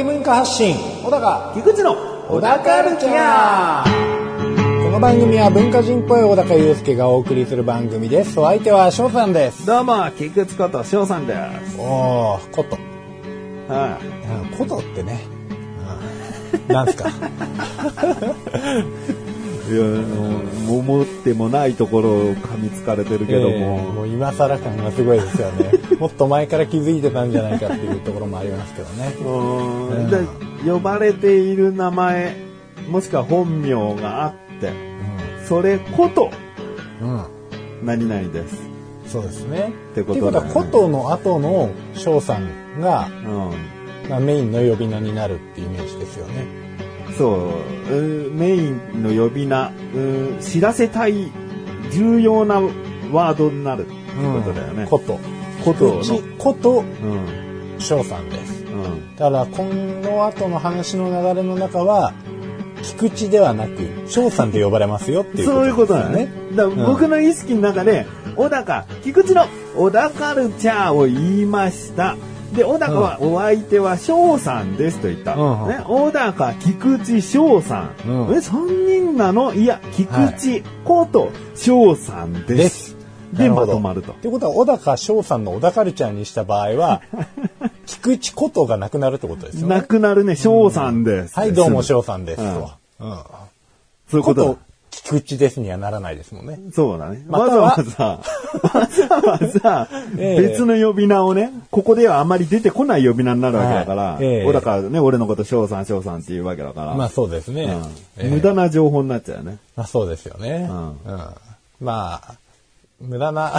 小高的文化発信。小高菊池の小高カルチャーこの番組は文化人っぽい小高祐介がお送りする番組です。お相手は翔さんです。どうも、菊池こと翔さんです。おーこと。はうんことってね。うんなんすか 思ってもないところを噛みつかれてるけどえーも、もう今更感がすごいですよね。もっと前から気づいてたんじゃないかっていうところもありますけどね。うん。ん。で呼ばれている名前、もしくは本名があって、それこと、うん、うん、何々です。そうですね。ってことっていうことはことの後の翔さんが、うん。まあ、メインの呼び名になるっていうイメージですよねそう、うーメインの呼び名、うー知らせたい重要なワードになるってことだよね。ことことのことうん。翔さんですうん。だからこの後の話の流れの中は菊池ではなく翔さんで呼ばれますよっていうそういうことだですね。だから僕の意識の中で、小高、菊池の小高カルチャーを言いました。で、小高は、お相手は翔さんですと言った。うんうんね、小高、菊池、翔さん。うんえ、三人なの？いや、菊池こと翔さんです。でまとまるとっ。てことは小高翔さんの小高カルチャーにした場合は 菊池ことがなくなるってことですよねなくなるね、翔さんです。はいどうも翔さんですと、うんそういうことだ。菊池ですにはならないですもんね。そうだね。わざわざ、わざわざ、ええ。別の呼び名をね、ここではあまり出てこない呼び名になるわけだから、だからね、俺のこと翔さん翔さんっていうわけだから、まあそうですね、無駄な情報になっちゃうよね。まあそうですよね。ううんん。まあ、無駄な、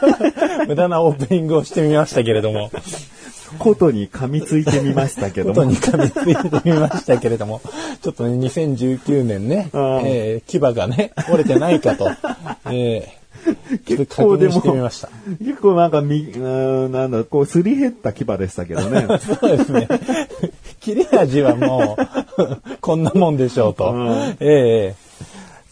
無駄なオープニングをしてみましたけれども、ことに噛みついてみましたけどもことに。噛みついてみましたけれども、ちょっとね、2019年ね、うんえー牙がね、折れてないかと、えー結構でもました。、結構なんかみ、なんだ、こう、すり減った牙でしたけどね。そうですね。切れ味はもう、こんなもんでしょうと。うんええ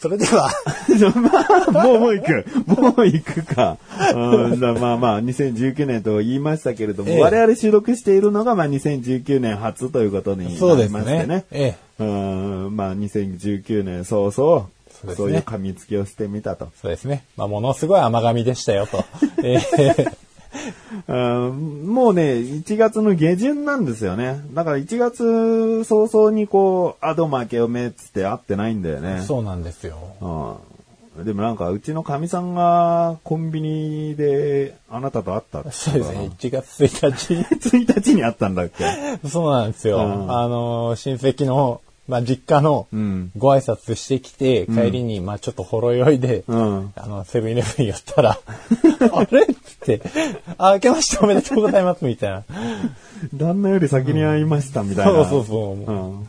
それでは、もう、もう行く。もう行くか。うん、だまあまあ、2019年と言いましたけれども、ええ我々収録しているのが、まあ2019年初ということになりましてね。ね。ええうん、まあ2019年早々、そうねそういう噛みつきをしてみたと。そうですね。まあ、ものすごい甘噛みでしたよと。ええうんもうね、1月の下旬なんですよね。だから1月早々にこう、アド負けをめっつって会ってないんだよね。そうなんですよ。うん。でもなんか、うちのかみさんがコンビニであなたと会ったってそうですね。1月1日。1日に会ったんだっけ？そうなんですよ。うんあの、親戚の、まあ、実家のうんご挨拶してきて、帰りに、まあ、ちょっとほろ酔いで、うん。あの、セブンイレブン寄ったら、あれ？っつって、あ、明けましておめでとうございます、みたいな。旦那より先に会いましたみたいな。そうそうそう。うん。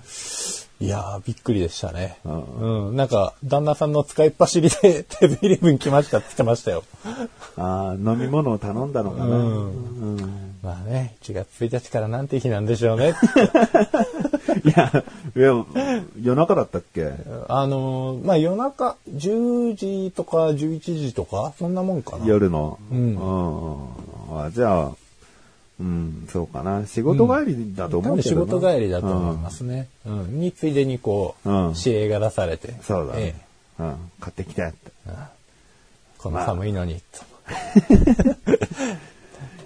いやー、びっくりでしたね。ううん。なんか、旦那さんの使いっ走りで、セブンイレブン来ましたって言ってましたよ。ああ、飲み物を頼んだのかな。うんうんまあね、1月1日からなんて日なんでしょうね。いや、いや、夜中だったっけ？あのーまあ夜中10時とか11時とかそんなもんかな。夜の。うんうんうんあじゃあ、うん、そうかな。仕事帰りだと思うけどな、事帰りだと思いますね。うん。についでにこう、うん指令が出されて。そうだねええ。うん。買ってきてって。この寒いのに、と。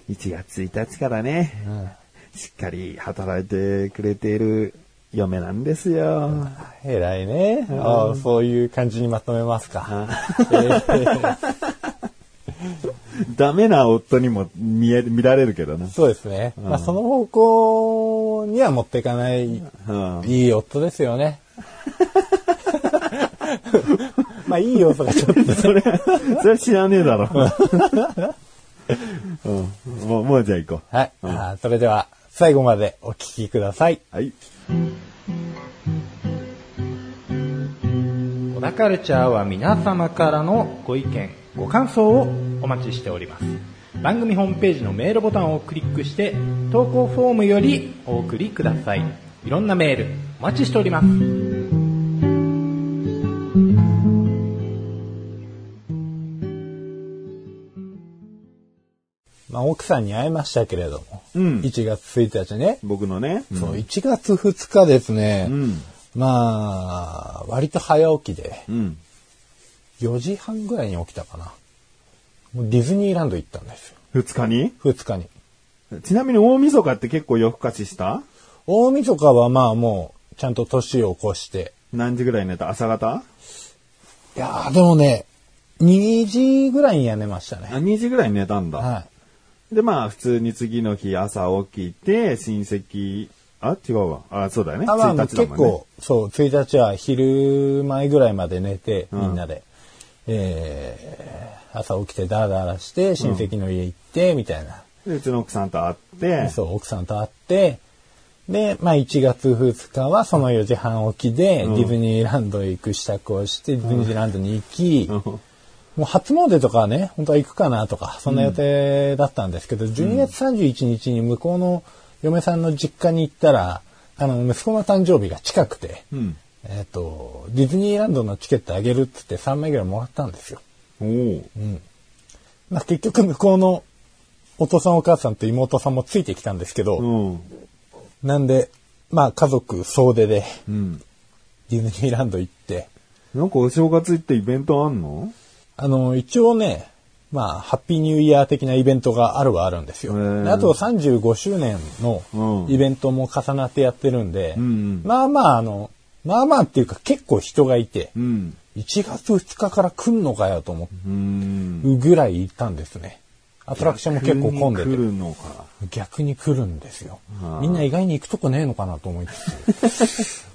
1 月1日からね、うんしっかり働いてくれている嫁なんですよ。偉いね、ああそういう感じにまとめますか。ええ ダメな夫にも見え、見られるけどね。そうですね。まあその方向には持っていかない、うん。いい夫ですよね。まあいい要素がちょっとそれ、それは知らねえだろ。うん。もう、もうじゃあ行こはい。あーそれでは、最後までお聞きください。う。はい。小田カルチャーは皆様からのご意見、ご感想をお待ちしております。番組ホームページのメールボタンをクリックして、投稿フォームよりお送りください。いろんなメール、お待ちしております。奥さんに会いましたけれども、うん1月1日ね、僕のね。そう、1月2日ですね、うん。まあ、割と早起きで、うん。4時半ぐらいに起きたかな。もうディズニーランド行ったんですよ。二日に？2日に。ちなみに大晦日って結構夜更かしした？大晦日はまあもう、ちゃんと年を越して。何時ぐらい寝た？朝方？いやーでもね、2時ぐらいには寝ましたあ、ね。2時ぐらいに寝たんだ。はい。で、まあ、普通に次の日朝起きて、親戚、あ、違うわ。あ、そうだよね。あまあ、1日だもんね。結構、そう、1日は昼前ぐらいまで寝て、うんみんなで。えー、朝起きてダラダラして、親戚の家行って、みたいな。で、うちの奥さんと会って、そう、奥さんと会って、で、まあ1月2日はその4時半起きで、うんディズニーランドへ行く支度をして、ディズニーランドに行き、うんもう初詣とかはね、本当は行くかなとか、そんな予定だったんですけど、12月31日に向こうの嫁さんの実家に行ったら、あの、息子の誕生日が近くて、うん。えっ、と、ディズニーランドのチケットあげるって言って3枚ぐらいもらったんですよ。おお。まあ結局向こうのお父さんお母さんと妹さんもついてきたんですけど、うん。なんで、まあ家族総出でうん。ディズニーランド行って、なんかお正月行ってイベントあんの？あの、一応ね、まあ、ハッピーニューイヤー的なイベントがあるはあるんですよ。あと35周年のうんイベントも重なってやってるんで、うんうんまあまあ、あの、まあまあっていうか結構人がいて、うん。1月2日から来んのかよと思うぐらい行ったんですね。アトラクションも結構混んでて来。るのか。逆に来るんですよ。みんな意外に行くとこねえのかなと思いつつ。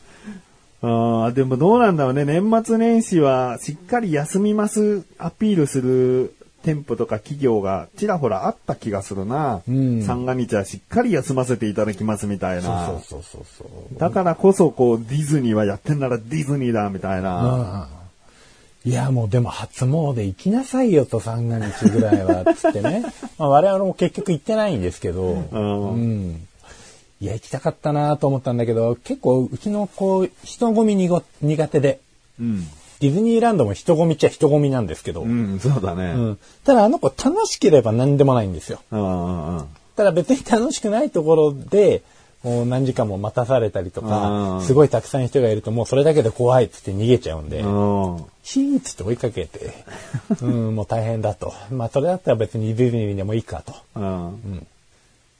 ああ、でもどうなんだろうね。年末年始はしっかり休みますアピールする店舗とか企業がちらほらあった気がするな。うん三が日はしっかり休ませていただきますみたいな。そうそうそうそう。だからこそこうディズニーはやってんならディズニーだみたいな。いや、もうでも初詣行きなさいよと三が日ぐらいは、つってね。まあ我々も結局行ってないんですけど、うんうんいや、行きたかったなと思ったんだけど、結構うちの子、人混みにご苦手で、うん。ディズニーランドも人混みっちゃ人混みなんですけど、うん、そうだね。うんただあの子楽しければ何でもないんですよ。うんうんうん。ただ別に楽しくないところで、もう何時間も待たされたりとうん、かすごいたくさん人がいるともうそれだけで怖いっつって逃げちゃうんで、うん。ヒーっつって追いかけて、うん、もう大変だと。まあそれだったら別にディズニーでもいいかと。うん。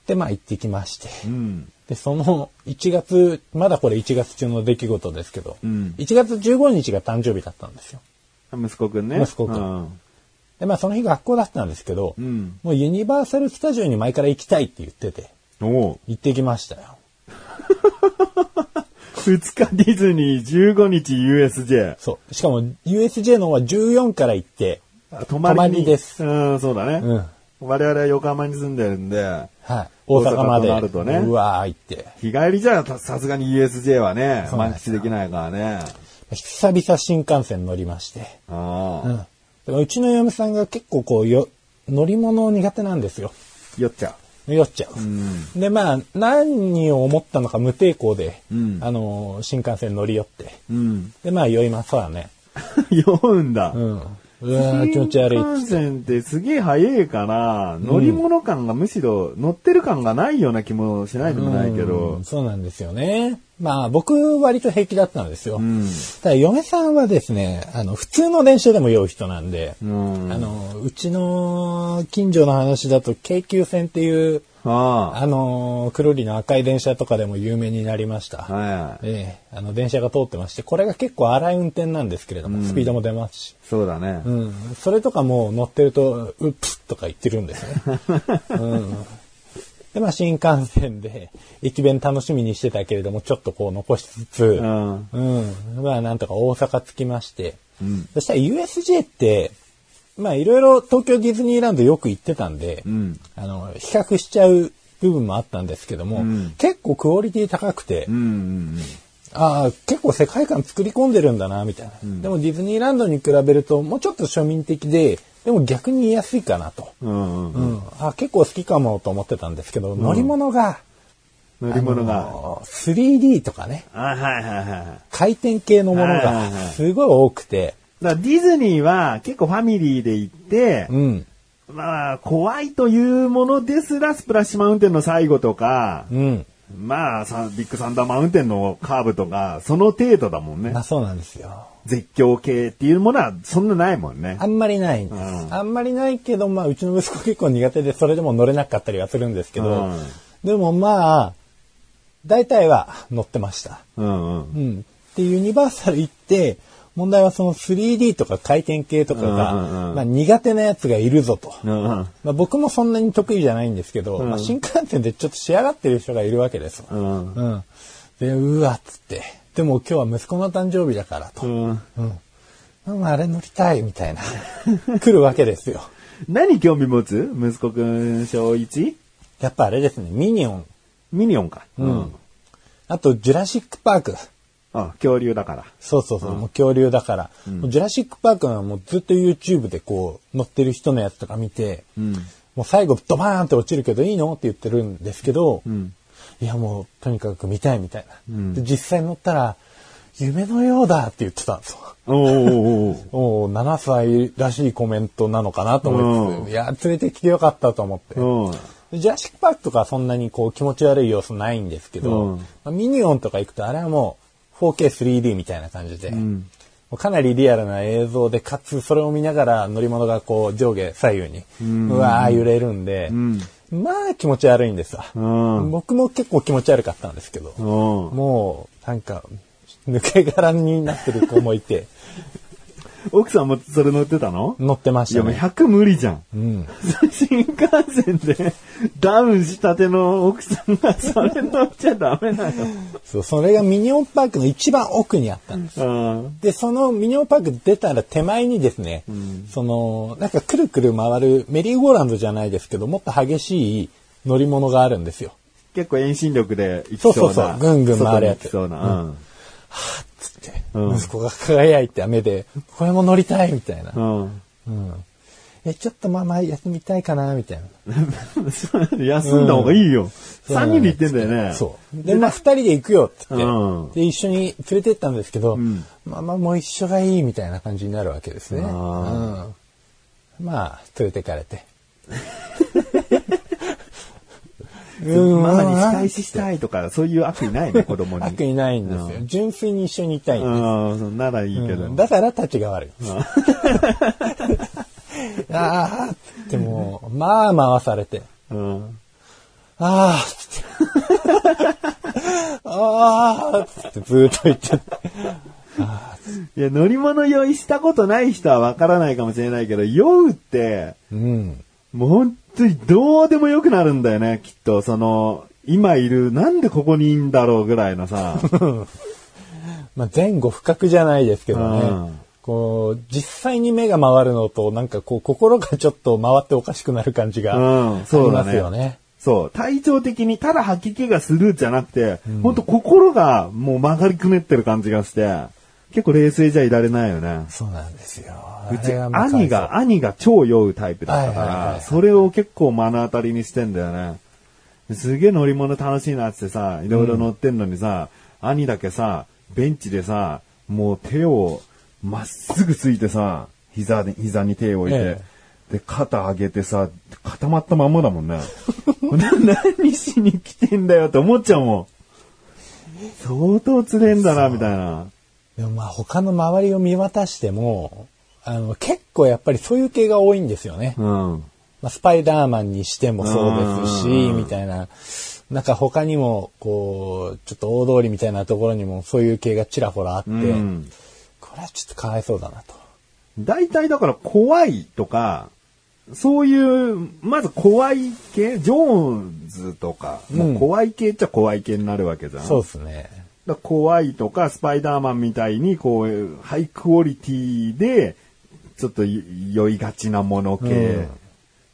で、まあ行ってきまして。うん。で、その1月、まだこれ1月中の出来事ですけど、うん1月15日が誕生日だったんですよ。息子くんね。息子くんで、まあその日学校だったんですけど、うん。もうユニバーサルスタジオに前から行きたいって言ってて、行ってきましたよ。二日ディズニー、15日 USJ。そう。しかも USJ の方は14から行って、泊まりに泊まりですうん、そうだね。うん。我々は横浜に住んでるんで、はい。大阪まで、なるとねうわー行って。日帰りじゃさすがに USJ はね、満喫できないからね。久々新幹線乗りまして。ああ、うん。だからうちの嫁さんが結構こうよ、乗り物苦手なんですよ。酔っちゃ酔っちゃう。う。うん。で、まあ、何を思ったのか無抵抗で、うんあの、新幹線乗り寄って。うん。で、まあ、酔いますわね。酔うんだ。うん。うわー気持ち悪い。新幹線ってすげえ早いから、乗り物感がむしろ乗ってる感がないような気もしないでもないけうどん。そうなんですよね。まあ、僕割と平気だったんですよ。うん。ただ、嫁さんはですね、あの、普通の電車でも酔う人なんで、うん。あの、うちの近所の話だと、京急線っていう、ああの、くるりの赤い電車とかでも有名になりました。あ。はい。ええあの、電車が通ってまして、これが結構荒い運転なんですけれども、スピードも出ますし。そうだね。うん。それとかもう乗ってると、うっぷとか言ってるんですね。うん。で、まあ、新幹線で、駅弁楽しみにしてたけれども、ちょっとこう残しつつ、うん。うん。まあ、なんとか大阪着きまして、うん。そしたら USJ って、まあ、いろいろ東京ディズニーランドよく行ってたんで、うん。あの、比較しちゃう部分もあったんですけども、うん結構クオリティ高くて、うん。うん。ああ、結構世界観作り込んでるんだな、みたいな、でもディズニーランドに比べると、もうちょっと庶民的で、でも逆に言いやすいかなと。うん。ううん。ん。あ結構好きかもと思ってたんですけど、乗り物が、乗り物あが。の 3D とかね、あ、はいはいはいはい。回転系のものがすごい多くて、だディズニーは結構ファミリーで行って、うん。まあ、怖いというものですら、スプラッシュマウンテンの最後とか、うん。まあさ、ビッグサンダーマウンテンのカーブとか、その程度だもんねま。あそうなんですよ。絶叫系っていうものはそんなないもんねあ。んまりないんです。うんあんまりないけど、まあうちの息子結構苦手で、それでも乗れなかったりはするんですけど、うんでもまあ、大体は乗ってました。うんうん。うん。で、ユニバーサル行って、問題はその 3D とか回転系とかが、まあ苦手なやつがいるぞと。まあ、僕もそんなに得意じゃないんですけど、うんまあ、新幹線でちょっと仕上がってる人がいるわけですわ。うんうん。で、うわっつって。でも今日は息子の誕生日だからと。うんうん。あれ乗りたいみたいな。来るわけですよ。何興味持つ？息子くん小 1? やっぱあれですね、ミニオン。ミニオンか。うん。あと、ジュラシックパーク。あ、恐竜だから。そうそうそう、もう恐竜だから、もうジュラシックパークはもうずっと YouTube でこう乗ってる人のやつとか見て、うん。もう最後ドバーンって落ちるけどいいの？って言ってるんですけど、うん。いやもうとにかく見たいみたいな。うんで実際乗ったら、夢のようだって言ってたんですよ。おー おーおーおう7歳らしいコメントなのかなと思いつつ、うんいや、連れてきてよかったと思って。ジュラシックパークとかはそんなにこう気持ち悪い要素ないんですけど、うんまあミニオンとか行くとあれはもう 4K3D みたいな感じで、うかなりリアルな映像で、かつそれを見ながら乗り物がこう上下左右に、うわー揺れるんで、ん。まあ気持ち悪いんですわ。うん。僕も結構気持ち悪かったんですけど、うん。もうなんか抜け殻になってる子もいて、奥さんもそれ乗ってたの？乗ってましいやもうたね。100無理じゃん。うん。新幹線でダウンしたての奥さんがそれ乗っちゃダメなの。そう、それがミニオンパークの一番奥にあったんです。うん。で、そのミニオンパーク出たら手前にですね、その、なんかくるくる回るメリーゴーランドじゃないですけど、もっと激しい乗り物があるんですよ。結構遠心力で行きそうな。そうそうそうぐんぐん回るやつ外に行きそうな。うん。て、うん息子が輝いて目で、これも乗りたいみたいな。うん。うん。え、ちょっとママ休みたいかなみたいな。休んだ方がいいよ。うん3人で行ってんだよね。そう。で、まあ、二人で行くよって言って、うんで、一緒に連れてったんですけど、んママも一緒がいいみたいな感じになるわけですね。あうん、まあ、連れてかれて。うんママに仕返ししたいとか、そういう悪意ないね、子供に。悪意ないんですよ。純粋に一緒にいたいんです。うん、そうならいいけど。うんだから立ちが悪い。ああ、ってもう、まあ回されて。うん。ああ、つって。ああ、つってずーっと言っちゃって。いや、乗り物酔いしたことない人はわからないかもしれないけど、酔うって、うん。もう本当にどうでもよくなるんだよね、きっと。その、今いる、なんでここにいんだろうぐらいのさ。まあ、前後不覚じゃないですけどね。うんこう、実際に目が回るのと、なんかこう、心がちょっと回っておかしくなる感じがうんありますよね。そう。体調的にただ吐き気がするじゃなくて、本当心がもう曲がりくねってる感じがして、結構冷静じゃいられないよね。そうなんですよ。うち、兄が、兄が超酔うタイプだったからそれを結構目の当たりにしてんだよね。すげえ乗り物楽しいなってさ、いろいろ乗ってんのにさ、兄だけさ、ベンチでさ、もう手をまっすぐついてさ、膝に、膝に手を置いて、えで、肩上げてさ、固まったまんまだもんね。な 何しに来てんだよって思っちゃうもん。相当釣れんだな、みたいな。でもまあ他の周りを見渡しても、あの、結構やっぱりそういう系が多いんですよね。うん。まあ、スパイダーマンにしてもそうですし、うんみたいな。なんか他にも、こう、ちょっと大通りみたいなところにもそういう系がちらほらあって、うんこれはちょっとかわいそうだなと。大体だから怖いとか、そういう、まず怖い系、ジョーンズとか、もう怖い系っちゃ怖い系になるわけじゃん。そうですね。怖いとか、スパイダーマンみたいに、こう、ハイクオリティで、ちょっと酔いがちなもの系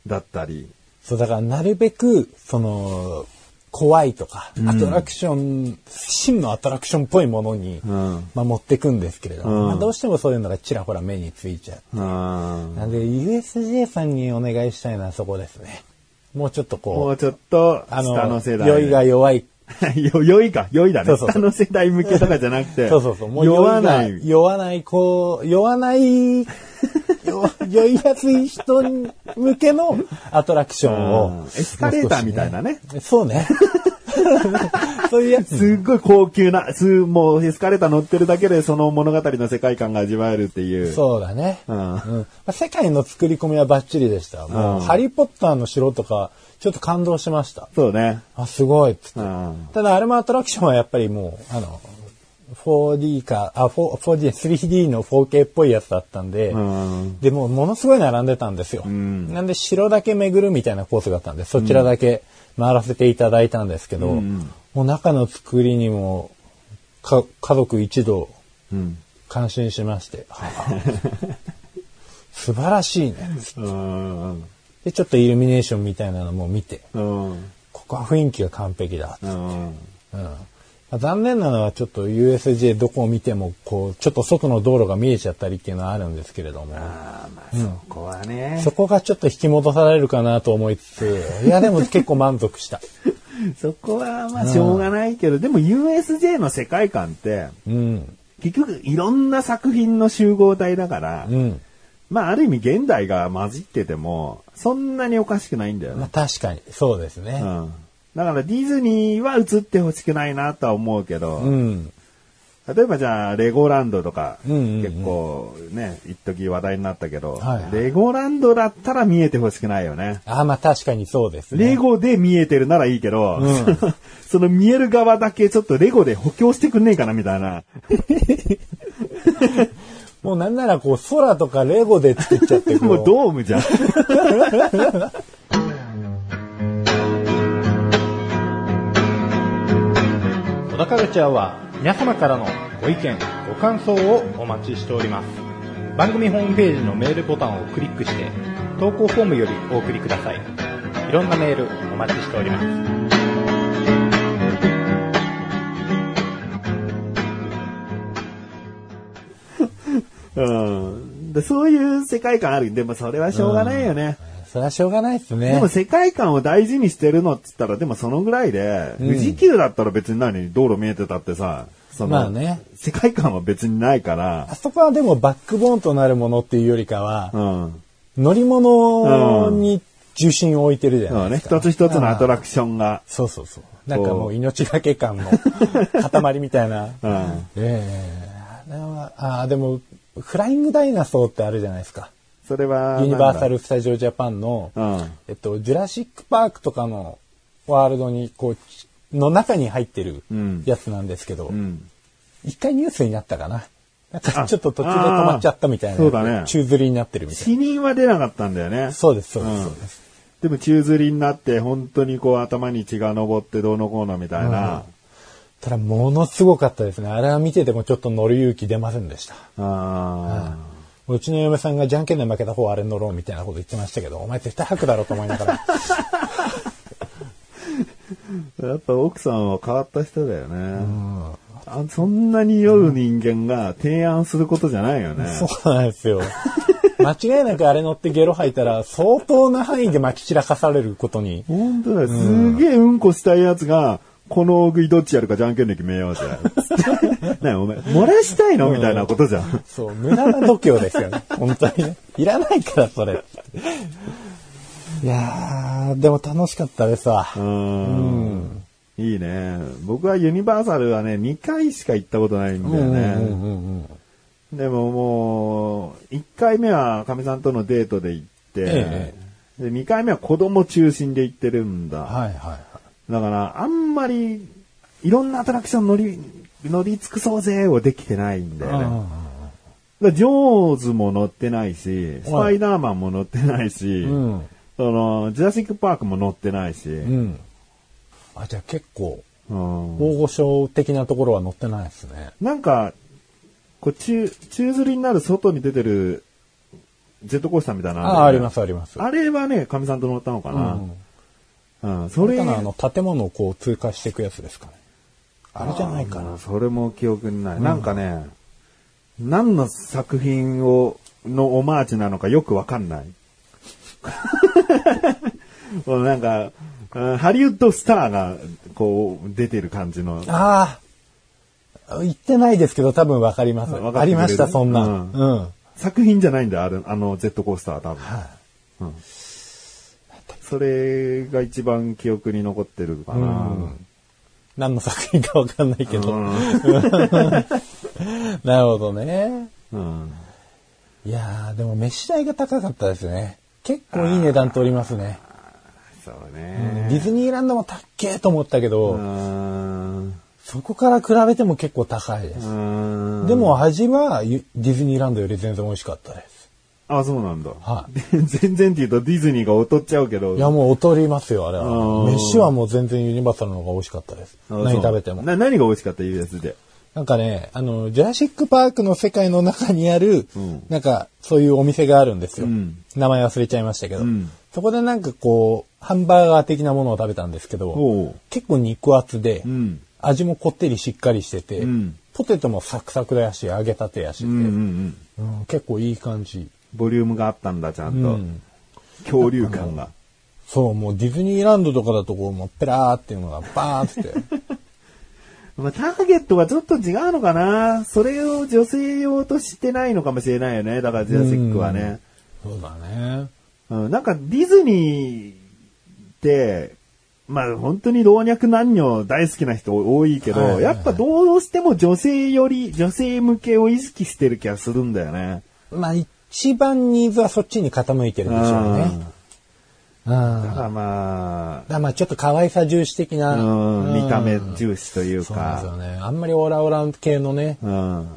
だったり。そう、だからなるべく、その、怖いとか、アトラクション、真のアトラクションっぽいものに、うん。まあ、持ってくんですけれども、うんまあ、どうしてもそういうのがちらほら目についちゃう。うんなんで、USJ さんにお願いしたいのはそこですね。もうちょっともこう、うちょっと、あの。酔いが弱い。よ酔いか、酔いだね。そうそうそう下の世代向けとかじゃなくて、そうそうそう。もう酔酔わな。いい。酔わない、こう、酔わない よ酔いやすい人向けのアトラクションを。エスカレーターみたいなね。そうね。そういうやつ。すっごい高級な、すもうエスカレーター乗ってるだけでその物語の世界観が味わえるっていう。そうだね。うんうんまあ世界の作り込みはバッチリでした。もう、うんハリーポッターの城とか、ちょっと感動しました。そうね。あ、すごいっつって。うん。ただ、あれもアトラクションはやっぱりもう、あの、4D か、あ、4- 4D、3D の 4K っぽいやつだったんで、うん。でもうものすごい並んでたんですよ。んなんで城だけ巡るみたいなコースがあったんで、そちらだけ回らせていただいたんですけど、うんもう中の作りにも、か家族一同うん。感心しまして、はあ素晴らしいね。うん。で、ちょっとイルミネーションみたいなのも見て、うん。ここは雰囲気が完璧だ。うん。うんまあ残念なのはちょっと USJ どこを見てもこうちょっと外の道路が見えちゃったりっていうのはあるんですけれどもああ、まあ、そこはね。そこがちょっと引き戻されるかなと思いつつ いやでも結構満足したそこはまあしょうがないけど、でも USJ の世界観って、うん結局いろんな作品の集合体だから、うんまあある意味現代が混じってても、そんなにおかしくないんだよね。まあ確かにそうですねうん。だからディズニーは映ってほしくないなとは思うけど、うん例えばじゃあレゴランドとか、うんうんうん結構ね、一時話題になったけど、はいはいレゴランドだったら見えてほしくないよね。あまあ確かにそうですねレゴで見えてるならいいけど、うん その見える側だけちょっとレゴで補強してくんねえかなみたいな。もうなんならこう空とかレゴで作っちゃってこう もうドームじゃん。小田カルチャーは皆様からのご意見、ご感想をお待ちしております。番組ホームページのメールボタンをクリックして、投稿フォームよりお送りください。いろんなメールお待ちしております。うんで。そういう世界観ある。でもそれはしょうがないよね。それはしょうがないですねでも世界観を大事にしてるのって言ったら、でもそのぐらいで、うん富士急だったら別に何、道路見えてたってさ、その、まあね世界観は別にないからあ、そこはでもバックボーンとなるものっていうよりかは、うん。乗り物に重心を置いてるじゃ。ないですか。一つ一つのアトラクションが。そうそうそう。なんかもう命がけ感の 塊みたいな。うん。ええあれはあでも、フライングダイナソーってあるじゃないですか。それは。ユニバーサル・スタジオ・ジャパンの、うん。えっと、ジュラシック・パークとかのワールドに、こう、の中に入ってるうんやつなんですけど、うん。一回ニュースになったかな？なんかちょっと途中で止まっちゃったみたいな。そうだね宙吊りになってるみたい死人は出なかったんだよねな。。そうです、そうです、うんそうです。でも宙吊りになって、本当にこう頭に血が上ってどうのこうのみたいな。ただ、ものすごかったですね。あれは見ててもちょっと乗る勇気出ませんでした。あうちの嫁さんがじゃんけんで負けた方あれ乗ろうみたいなこと言ってましたけど、お前絶対吐くだろうと思いながら。あ。やっぱ奥さんは変わった人だよね。あそんなに酔う人間が提案することじゃないよね。そうなんですよ。間違いなくあれ乗ってゲロ吐いたら相当な範囲で撒き散らかされることに。本当だよ。すげえうんこしたいやつが、この大食いどっちやるかじゃんけんで決めようぜ。ねえお前、漏らしたいの？みたいなことじゃん。そう、無駄な度胸ですよね。本当にね。いらないから、それ。いやー、でも楽しかったですわ。う。うんん。いいね。僕はユニバーサルはね、2回しか行ったことないんだよね。でももう、1回目はかみさんとのデートで行って、えで2回目は子供中心で行ってるんだ。はいはいはだから、あんまり、いろんなアトラクション乗り、乗り尽くそうぜをできてないんだい。よね。だジョーズも乗ってないし、スパイダーマンも乗ってないし、うん。その、ジュラシックパークも乗ってないし、うん。あ、じゃあ結構、うん大御所的なところは乗ってないですね。なんか、こう、宙、宙吊りになる外に出てる、ジェットコースターみたいなのああ、ありますあります。あれはね、かみさんと乗ったのかうな。ん。うん、それかなあの、建物をこう通過していくやつですかね。あれじゃないかな。それも記憶にない。なんかね、何の作品を、のオマージュなのかよくわかんない。も うなんか、うんハリウッドスターが、こう、出てる感じの。ああ、言ってないですけど多分わかります。ありました、そんな。うんうん。作品じゃないんだよ、あのジェットコースターは多分。はい。それが一番記憶に残ってるかな。何の作品かわかんないけど。うん なるほどね。うんいやー、でも飯代が高かったですね。結構いい値段取りますね。そうデね。ィズニーランドも高っけーと思ったけど、うんそこから比べても結構高いです。うんでも味はゆディズニーランドより全然美味しかったです。あ、そうなんだ。は 全然って言うとディズニーが劣っちゃうけど。いやもう劣りますよ、あれは。うん飯はもう全然ユニバーサルの方が美味しかったです。あ何食べても。な何が美味しかった ?US で？なんかね、あの、ジュラシックパークの世界の中にある、うんなんか、そういうお店があるんですよ。うん名前忘れちゃいましたけど、うんそこでなんかこう、ハンバーガー的なものを食べたんですけど結構肉厚で、うん。味もこってりしっかりしてて、うんポテトもサクサクだやし、揚げたてやしで、うんうんうん。うん結構いい感じ。ボリュームがあったんだ、ちゃんと。うん恐竜感が。そう、もうディズニーランドとかだとこう、もうペラーっていうのがバーって。まあ、ターゲットがちょっと違うのかなそれを女性用としてないのかもしれないよね。だからジュラシックはね。そうだね。うん、なんかディズニーって、まあ本当に老若男女大好きな人多いけど、はいはいはいやっぱどうしても女性より、女性向けを意識してる気がするんだよね。まあ一番ニーズはそっちに傾いてるでしょうね。うん。だからまだからまあちょっと可愛さ重視的な、あ、うん、見た目うん重視というそうですよか。ね。あんまりオラオラ系のね、うん。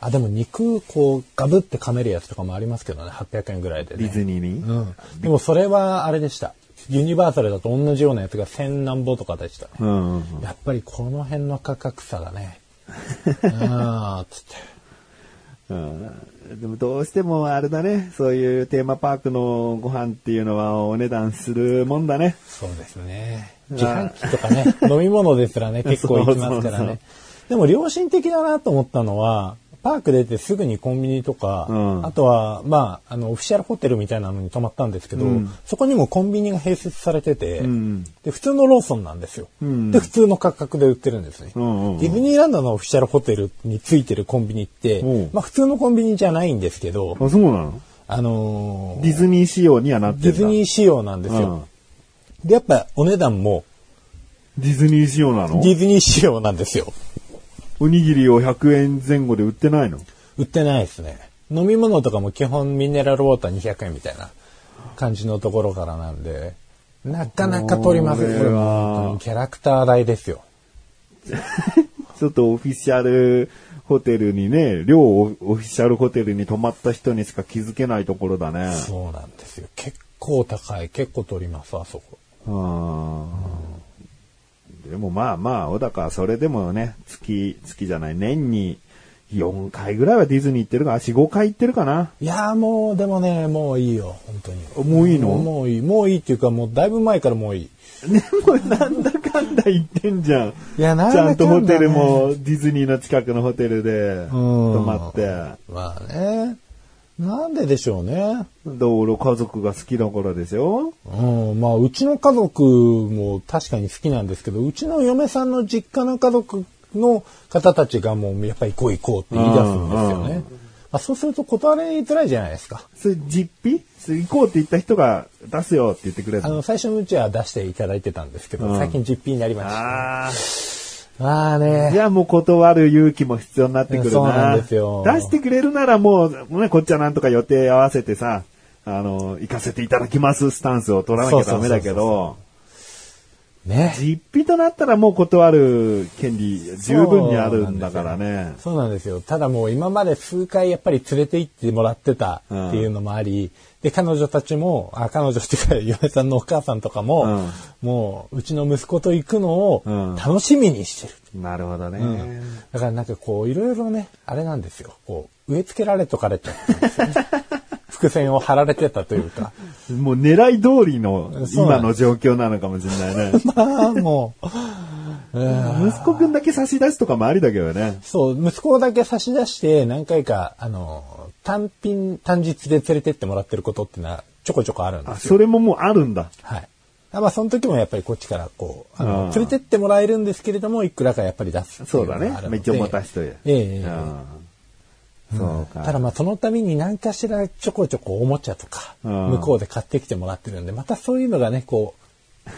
あ、でも肉こうガブって噛めるやつとかもありますけどね、800円ぐらいでね。ディズニーに？うん。でもそれはあれでした。ユニバーサルだと同じようなやつが1000何ぼとかでしたね。うんうんうん。やっぱりこの辺の価格差がね。あ ーつって。うんでもどうしてもあれだね、そういうテーマパークのご飯っていうのはお値段するもんだね。そうですね。自販機とかね、飲み物ですらね、結構行きますからそうそうそうね。でも良心的だなと思ったのは、パーク出てすぐにコンビニとか、うん。あとは、まあ、あの、オフィシャルホテルみたいなのに泊まったんですけど、うん。そこにもコンビニが併設されてて、うんで、普通のローソンなんですよ、うんで、普通の価格で売ってるんですね。うんうん。うんディズニーランドのオフィシャルホテルについてるコンビニってう。ん、まあ普通のコンビニじゃないんですけど、あ、そうなの？あのーディズニー仕様にはなってんだ。ディズニー仕様なんですよ。で、やっぱお値段もうんディズニー仕様なの？ディズニー仕様なんですよ。おにぎりを100円前後で売ってないの？売ってないですね。飲み物とかも基本ミネラルウォーター200円みたいな感じのところからなんで、なかなか取りません。これはキャラクター代ですよ。ちょっとオフィシャルホテルにね、両オフィシャルホテルに泊まった人にしか気づけないところだね。そうなんですよ。結構高い。結構取ります、あそこ。うんでもまあまあ、小高はそれでもね、月、月じゃない、年に4回ぐらいはディズニー行ってるかな、4、5回行ってるかな。いやーもう、でもね、もういいよ、本当に。もういいの？もういい。もういいっていうか、もうだいぶ前からもういい。で もなんだかんだ言ってんじゃん。いや、なんちゃんとホテルもディズニーの近くのホテルで泊まって。まあね。なんででしょうね。道路家族が好きだからでしょうん、まあ、うちの家族も確かに好きなんですけど、うちの嫁さんの実家の家族の方たちがもうやっぱり行こう行こうって言い出すんですよね。まあ、そうすると断りづらいじゃないですか。それ実費？それ行こうって言った人が出すよって言ってくれるの？あの、最初のうちは出していただいてたんですけど、うん最近実費になりました。ああ。まあね。じゃあもう断る勇気も必要になってくるな。そうなんですよ出してくれるならもう、ね、こっちはなんとか予定合わせてさ、あの、行かせていただきますスタンスを取らなきゃダメだけそうそうど、ね。実費となったらもう断る権利十分にあるんだからね。そうなんですよ。ただもう今まで数回やっぱり連れて行ってもらってたっていうのもあり、で、彼女たちも、あ、彼女っていうか、嫁さんのお母さんとかも、もう、うちの息子と行くのをうん楽しみにしてる。なるほどね。だからなんかこう、いろいろね、あれなんですよ。こう、植え付けられとかれちゃったんですよね。伏線を張られてたというか。もう狙い通りの今の状況なのかもしれないね。まあ、もう、息子くんだけ差し出すとかもありだけどね。そう、息子だけ差し出して、何回か、あの、単品、単日で連れてってもらってることっていうのは、ちょこちょこあるんあ、ですよ。それももうあるんだ。はい。あまあ、その時もやっぱりこっちからこう、あの、うん連れてってもらえるんですけれども、いくらかやっぱり出すそうだ。ね。めっちゃ持たしといて。ええええうんそうか。ただまあそのために何かしらちょこちょこおもちゃとか、うん向こうで買ってきてもらってるんで、またそういうのがね、こ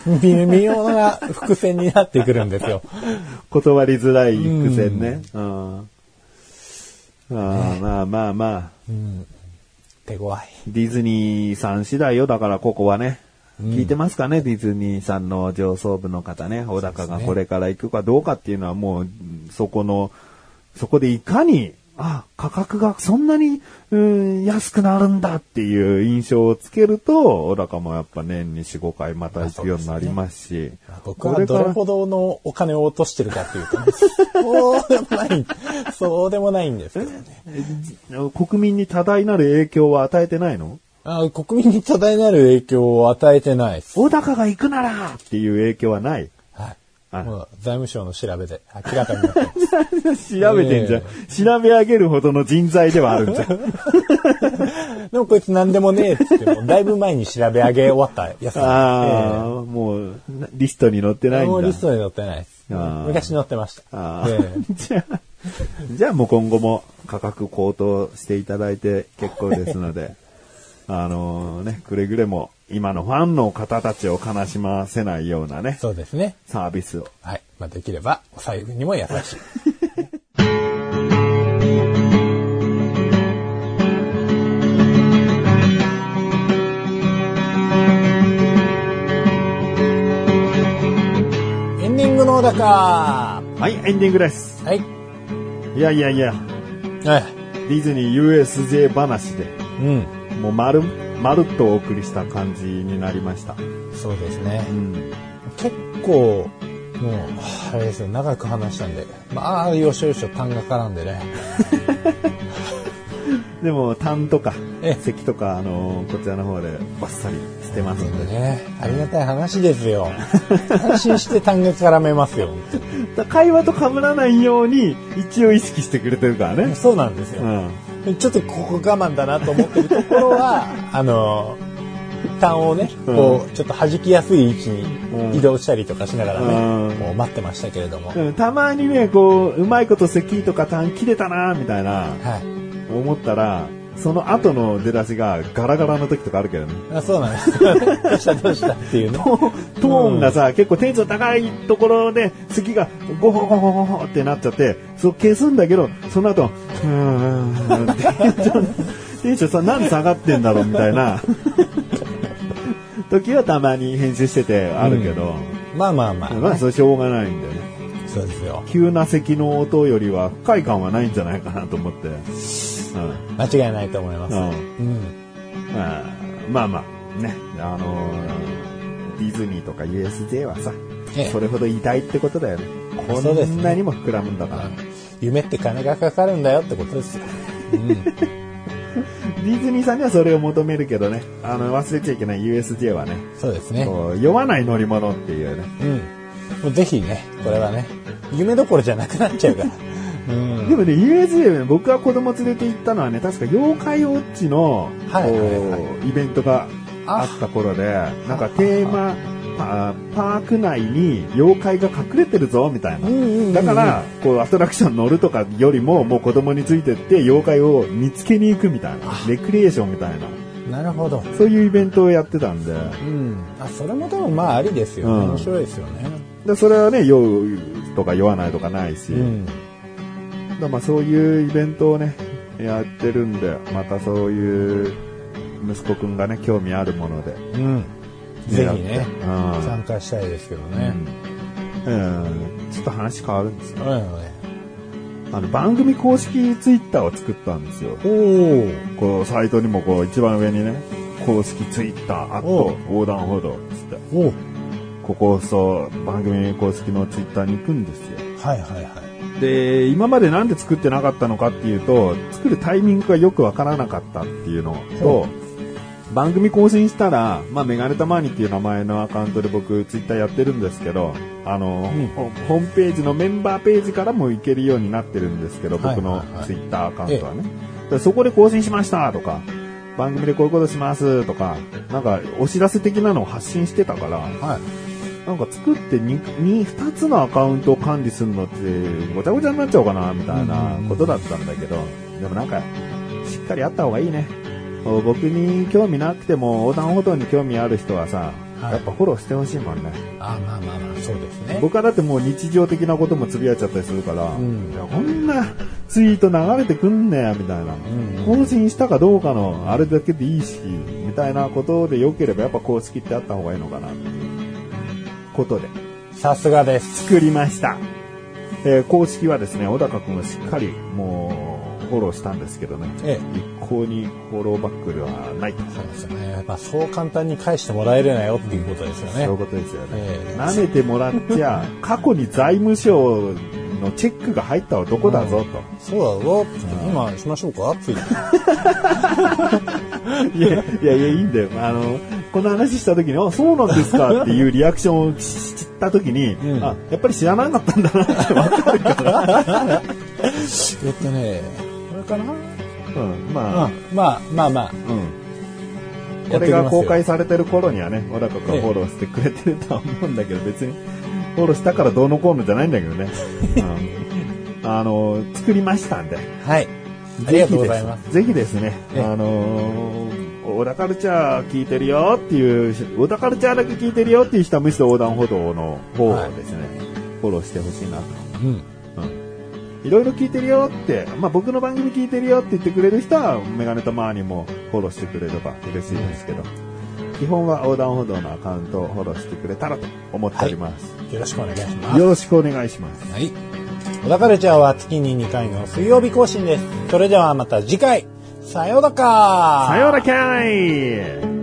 う、微妙な伏線になってくるんですよ。断りづらい伏線ね。うん。あーまあまあまあ、手強い。ディズニーさん次第よ。だからここはね。聞いてますかね、ディズニーさんの上層部の方ね。小高がこれから行くかどうかっていうのはもう、そこの、そこでいかに、あ、価格がそんなに、うん、安くなるんだっていう印象をつけると、小高もやっぱ年に4、5回また行くようになりますし。僕はどれほどのお金を落としてるかっていうとね、そうでもない、そうでもないんですけどね。国民に多大なる影響は与えてないの？あ国民に多大なる影響を与えてないです。小高が行くならっていう影響はない。もう財務省の調べで明らかになってます。調べてんじゃん。調べ上げるほどの人材ではあるんじゃん。でもこいつ何でもねえっつっても、だいぶ前に調べ上げ終わったやつあなんあ、もう、リストに載ってないんだ。もうリストに載ってないです。あー昔載ってました。あえーじゃあ、じゃあもう今後も価格高騰していただいて結構ですので、あのね、くれぐれも今のファンの方たちを悲しませないようなねえ、そうですね。サービスを。はい。まあ、できれば、お財布にも優しい。エンディングの小高ははい、エンディングです。い。いやいやいや、はい。ディズニー USJ 話で、うん。もう丸、まるっとお送りした感じになりました。そうですねう。ん。結構、もう、あれですよ、長く話したんで。まあ、よしよしと単が絡んでね。でも、単とかえ、席とか、あのこちらの方でバッサリ捨てますので。ね、ありがたい話ですよ。安心して単が絡めますよ。だ 会話と被らないように、一応意識してくれてるからね。そうなんですよ。うん。ちょっとここ我慢だなと思ってるところは、あの、単をね、こう、ちょっと弾きやすい位置に移動したりとかしながらね、うんもう待ってましたけれども。うんたまにね、こう、うまいこと席とか単切れたな、みたいな、はい。思ったら、その後の出だしがガラガラの時とかあるけどね。あそうなんです。どうしたどうしたっていうね。トーンがさ、結構テンション高いところで、席がゴホゴホゴホってなっちゃって、そう消すんだけど、その後、うーん、テンション、テンションさ、なんで下がってんだろうみたいな、時はたまに編集しててあるけど、まあまあまあ、まあそれしょうがないんだよね。そうですよ。急な咳の音よりは不快感はないんじゃないかなと思って。うん。間違いないと思います。うん。うん。まあまあまあ、ね、あのーディズニーとか USJ はさ、ええそれほど偉大ってことだよね。こそうですねんなにも膨らむんだから。夢って金がかかるんだよってことですよ。うん。ディズニーさんにはそれを求めるけどね、あの、忘れちゃいけない USJ はね、そうですね。こう酔わない乗り物っていうね。うん。もうぜひね、これはね、夢どころじゃなくなっちゃうから。うん。でもね、USJ ね、僕が子供連れて行ったのはね、確か妖怪ウォッチの、はいはいイベントがあった頃で、なんかテーマ、パパーク内に妖怪が隠れてるぞ、みたいな。うんうんうんうんだから、こう、アトラクション乗るとかよりも、もう子供についてって、妖怪を見つけに行くみたいな。レクリエーションみたいな。なるほど。そういうイベントをやってたんで。うん。あ、それも多分まあありですよね。うん面白いですよね。で、それはね、酔うとか酔わないとかないし。うん。まあそういうイベントをね、やってるんで、またそういう息子くんがね、興味あるもので。うん。ぜひね、うん参加したいですけどね。うん。うんちょっと話変わるんですよ。うん。あの、番組公式ツイッターを作ったんですよ。おお。こう、サイトにもこう、一番上にね、公式ツイッター、あおと、横断歩道、つって。おここそう、番組公式のツイッターに行くんですよ。はいはいはい。で、今までなんで作ってなかったのかっていうと、作るタイミングがよくわからなかったっていうのと、番組更新したら、まあ、メガネたまにっていう名前のアカウントで僕、ツイッターやってるんですけど、あの、うんホホームページのメンバーページからも行けるようになってるんですけど、僕のツイッターアカウントはね。でそこで更新しましたとか、番組でこういうことしますとか、なんかお知らせ的なのを発信してたから、はい。なんか作って2、2, 2つのアカウントを管理するのってごちゃごちゃになっちゃうかな、みたいなことだったんだけど、でもなんか、しっかりあった方がいいね。僕に興味なくても横断歩道に興味ある人はさ、はいやっぱフォローしてほしいもんね。あまあまあまあ、そうですね。僕はだってもう日常的なこともつぶやいちゃったりするから、んいやこんなツイート流れてくんねや、みたいな、ん更新したかどうかのあれだけでいいし、みたいなことで良ければやっぱ公式ってあった方がいいのかなっていうことでさすがです。作りました。えー公式はですね、小高くんがしっかりもうフォローしたんですけどね、え一向にフォローバックではないと。そうですよね。まあ、そう簡単に返してもらえるなよっていうことですよね。そういうことですよね。ええ舐めてもらっちゃ、過去に財務省のチェックが入った男だぞと。そうだぞ。今しましょうか？ついて。いやいやいや、いいんだよ。あの、この話した時に、あ、そうなんですかっていうリアクションを知った時に、うんあ、やっぱり知らなかったんだなってわかるから。えっとね、これかな？うん、まあ、まあまあまあ。うん。これが公開されてる頃にはね、小高がフォローしてくれてるとは思うんだけど、別にフォローしたからどうのこうのじゃないんだけどね。うん、あの、作りましたんで。はい。ありがとうございます。ぜひですね、ええあのー、小田カルチャー聞いてるよっていう、小田カルチャーだけ聞いてるよっていう人はむしろ横断歩道の方をですね、フォローしてほしいなと。うん。うん。いろいろ聞いてるよって、まあ僕の番組聞いてるよって言ってくれる人は、メガネとマーにもフォローしてくれれば嬉しいですけど、基本は横断歩道のアカウントをフォローしてくれたらと思っております。よろしくお願いします。よろしくお願いします。はい。小田カルチャーは月に2回の水曜日更新です。それではまた次回、さようなら。さようなら。かい